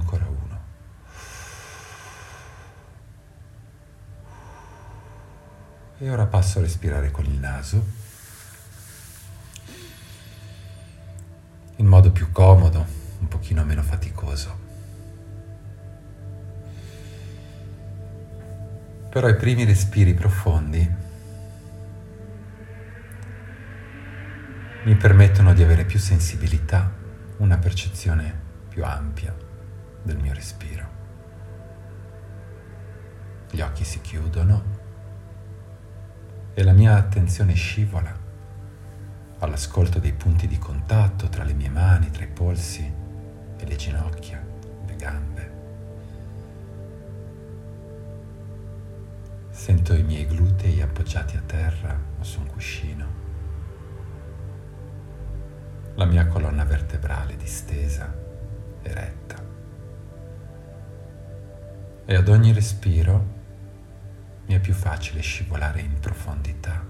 Ancora uno. E ora passo a respirare con il naso, in modo più comodo, un pochino meno faticoso. Però i primi respiri profondi mi permettono di avere più sensibilità, una percezione più ampia del mio respiro. Gli occhi si chiudono e la mia attenzione scivola all'ascolto dei punti di contatto tra le mie mani, tra i polsi e le ginocchia, le gambe. Sento i miei glutei appoggiati a terra o su un cuscino. La mia colonna vertebrale distesa, eretta. E ad ogni respiro mi è più facile scivolare in profondità.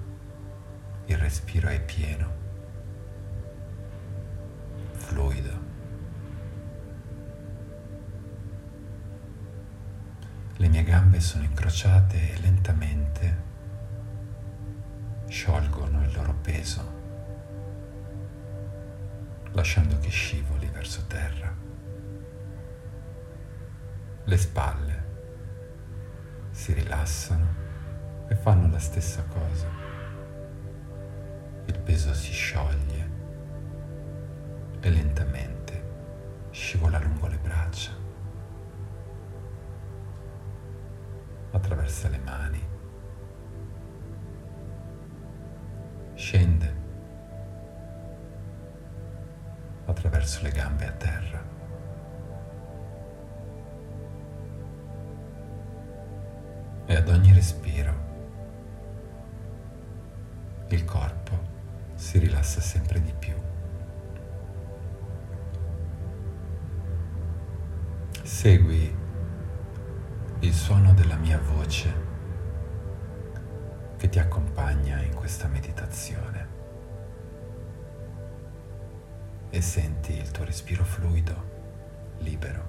Il respiro è pieno, fluido. Le mie gambe sono incrociate e lentamente sciolgono il loro peso, lasciando che scivoli verso terra. Le spalle si rilassano e fanno la stessa cosa. Il peso si scioglie e lentamente scivola lungo le braccia. attraversa le mani, scende attraverso le gambe a terra. Ogni respiro il corpo si rilassa sempre di più. Segui il suono della mia voce che ti accompagna in questa meditazione e senti il tuo respiro fluido, libero,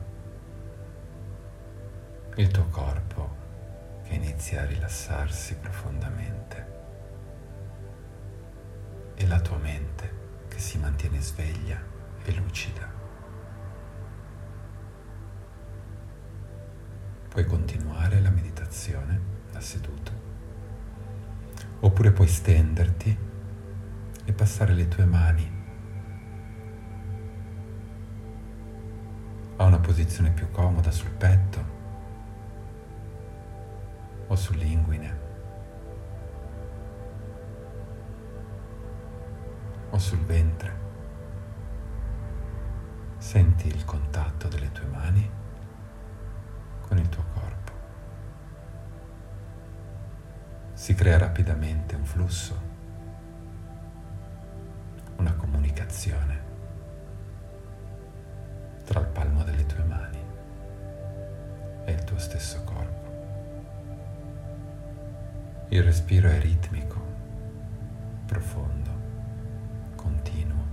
il tuo corpo che inizia a rilassarsi profondamente e la tua mente che si mantiene sveglia e lucida. Puoi continuare la meditazione da seduto, oppure puoi stenderti e passare le tue mani a una posizione più comoda sul petto o sull'inguine o sul ventre. Senti il contatto delle tue mani con il tuo corpo. Si crea rapidamente un flusso, una comunicazione tra il palmo delle tue mani e il tuo stesso corpo. Il respiro è ritmico, profondo, continuo.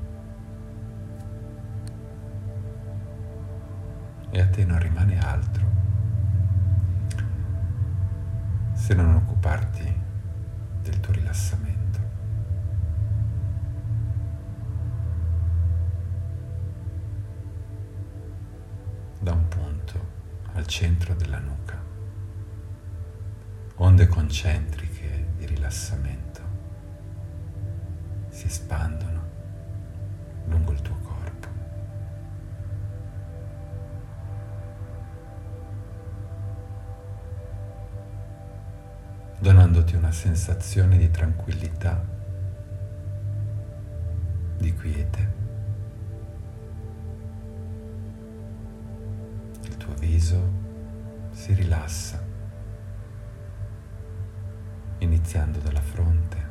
E a te non rimane altro se non occuparti del tuo rilassamento. Da un punto al centro della nuca, onde concentriche di rilassamento si espandono lungo il tuo corpo. donandoti una sensazione di tranquillità, di quiete. Il tuo viso si rilassa, iniziando dalla fronte,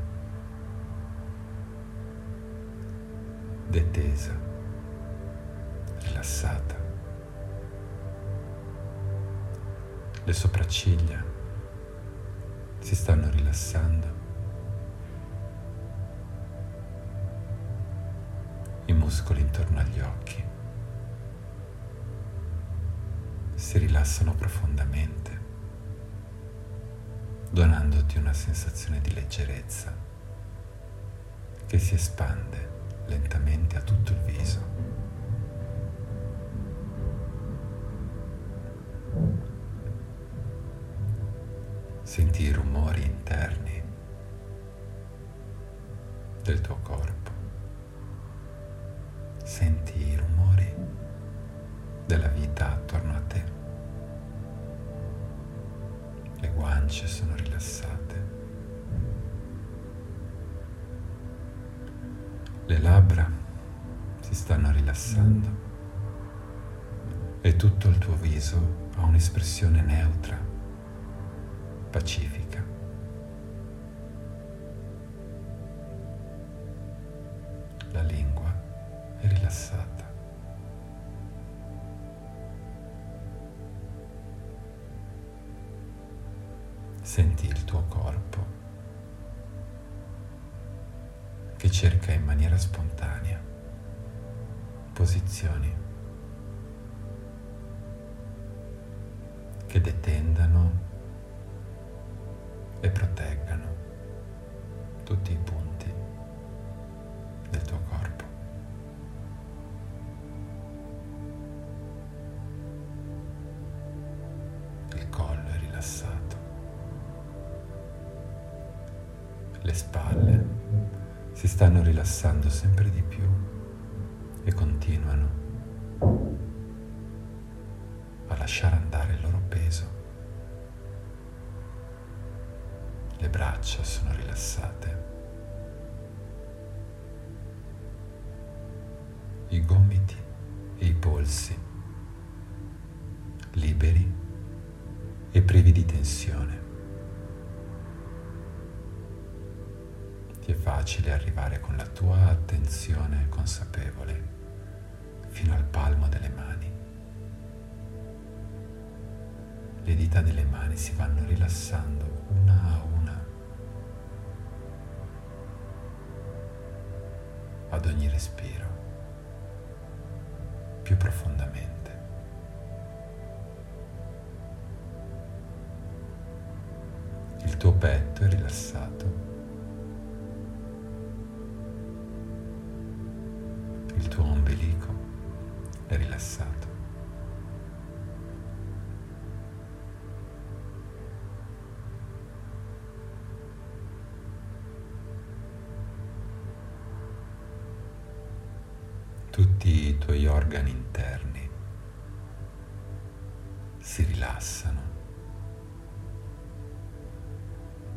detesa, rilassata. Le sopracciglia si stanno rilassando. I muscoli intorno agli occhi. si rilassano profondamente, donandoti una sensazione di leggerezza che si espande lentamente a tutto il viso. Senti i rumori interni del tuo corpo. Senti i rumori della vita attorno a guance sono rilassate. Le labbra si stanno rilassando e tutto il tuo viso ha un'espressione neutra, pacifica. La lingua è rilassata. Senti il tuo corpo che cerca in maniera spontanea posizioni che detendano e proteggano tutti i punti stanno rilassando sempre di più e continuano a lasciare andare il loro peso. Le braccia sono rilassate. I gomiti e i polsi liberi e privi di tensione. È facile arrivare con la tua attenzione consapevole fino al palmo delle mani. Le dita delle mani si vanno rilassando una a una ad ogni respiro, più profondamente. Il tuo petto è rilassato. Rilassato. Tutti i tuoi organi interni si rilassano,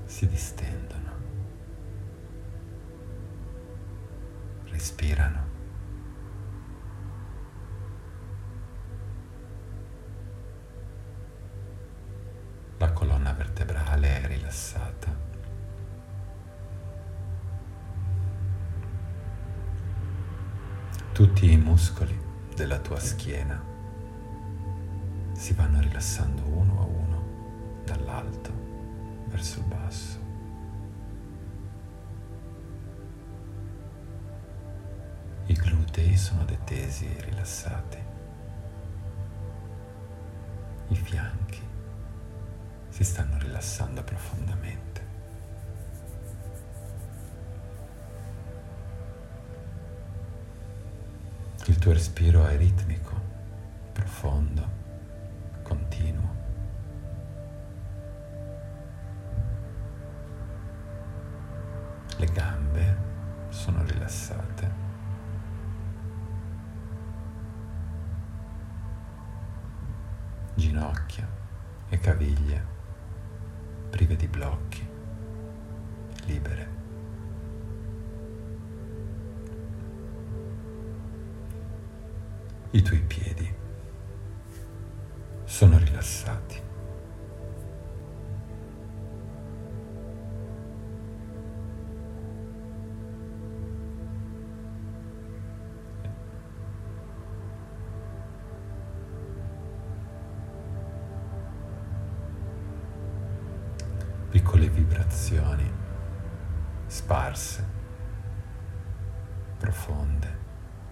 si distendono, respirano. È rilassata. Tutti i muscoli della tua schiena si vanno rilassando uno a uno dall'alto verso il basso. I glutei sono detesi e rilassati. I fianchi si stanno rilassando profondamente. Il tuo respiro è ritmico, profondo, continuo. Le gambe sono rilassate. Ginocchia e caviglie prive di blocchi, libere. I tuoi piedi sono rilassati. Profonde,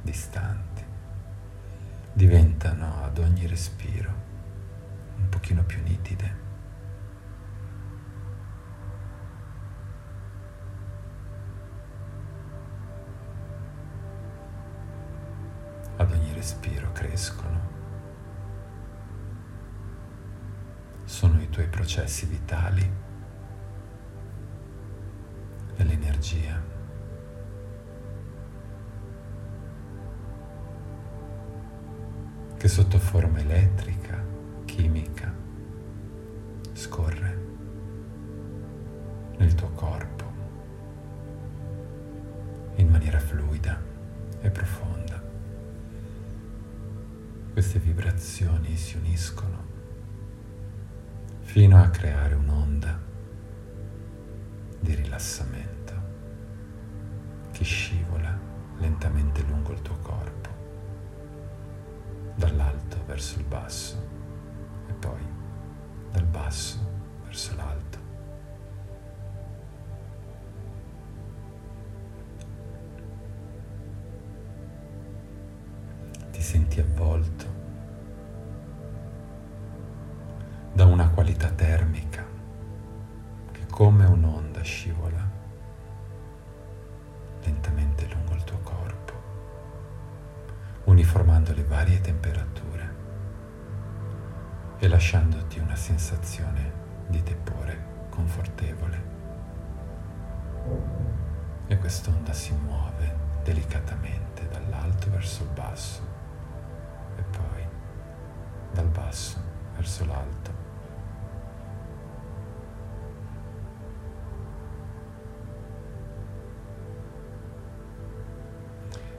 distanti diventano ad ogni respiro un pochino più nitide. Ad ogni respiro crescono. Sono i tuoi processi vitali e l'energia. Che sotto forma elettrica, chimica, scorre nel tuo corpo in maniera fluida e profonda. Queste vibrazioni si uniscono fino a creare un'onda di rilassamento che scivola lentamente lungo il tuo corpo dall'alto verso il basso e poi dal basso verso l'alto. Ti senti avvolto da una qualità termica che come un'onda scivola uniformando le varie temperature e lasciandoti una sensazione di tepore confortevole. E quest'onda si muove delicatamente dall'alto verso il basso e poi dal basso verso l'alto.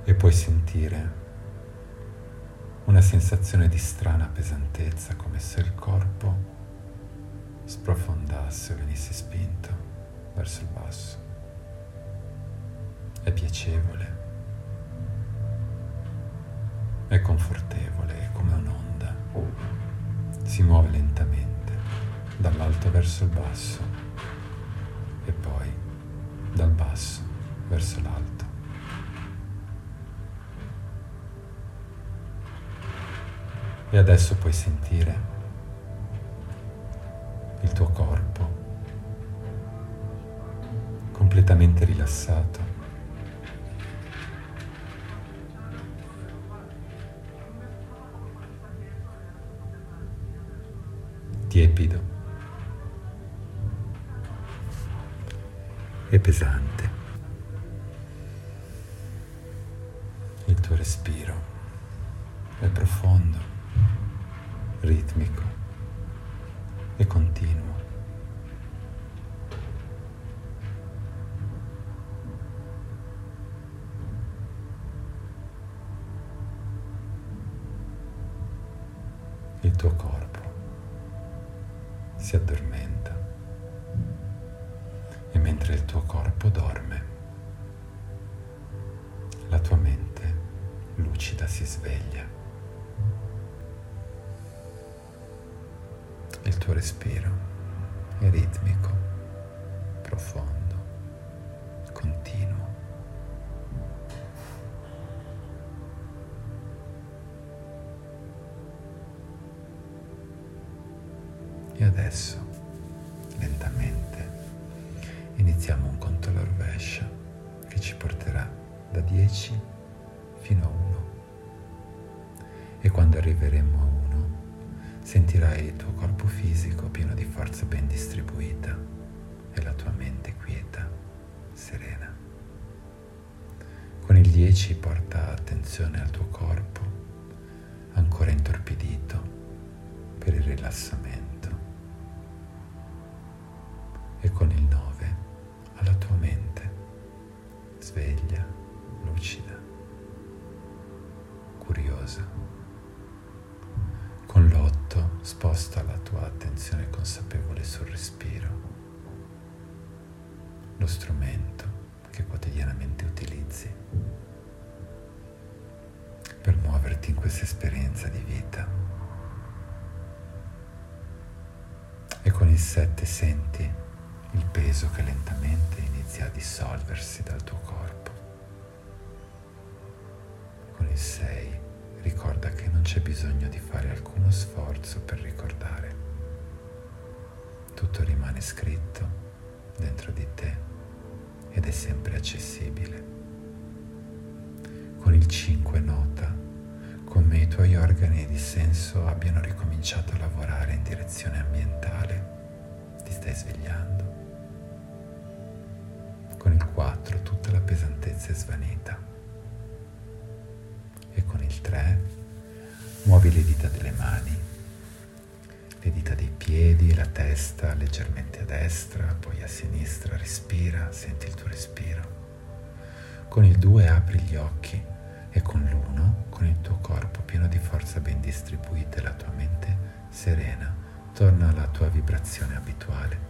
E puoi sentire una sensazione di strana pesantezza, come se il corpo sprofondasse o venisse spinto verso il basso. È piacevole, è confortevole, è come un'onda. Si muove lentamente dall'alto verso il basso e poi dal basso verso l'alto. E adesso puoi sentire il tuo corpo completamente rilassato. Tiepido e pesante. Il tuo respiro è profondo ritmico e continuo. Il tuo corpo si addormenta e mentre il tuo corpo dorme, la tua mente lucida si sveglia. Il tuo respiro è ritmico, profondo, continuo. E adesso, lentamente, iniziamo un conto alla rovescia che ci porterà da 10 fino a 1. E quando arriveremo a 1, sentirai il tuo corpo fisico pieno di forza ben distribuita e la tua mente quieta, serena. Con il 10 porta attenzione al tuo corpo, ancora intorpidito per il rilassamento. E con il 9 alla tua mente, sveglia, lucida, curiosa sposta la tua attenzione consapevole sul respiro, lo strumento che quotidianamente utilizzi per muoverti in questa esperienza di vita. E con il 7 senti il peso che lentamente inizia a dissolversi dal tuo corpo. Con il 6 ricorda che non c'è bisogno di fare alcuno sforzo per ricordare. Tutto rimane scritto dentro di te ed è sempre accessibile. Con il 5 nota come i tuoi organi di senso abbiano ricominciato a lavorare in direzione ambientale. Ti stai svegliando. Con il 4 tutta la pesantezza è svanita con il 3 muovi le dita delle mani, le dita dei piedi, la testa leggermente a destra, poi a sinistra, respira, senti il tuo respiro. Con il 2 apri gli occhi e con l'1, con il tuo corpo pieno di forza ben distribuita e la tua mente serena, torna alla tua vibrazione abituale.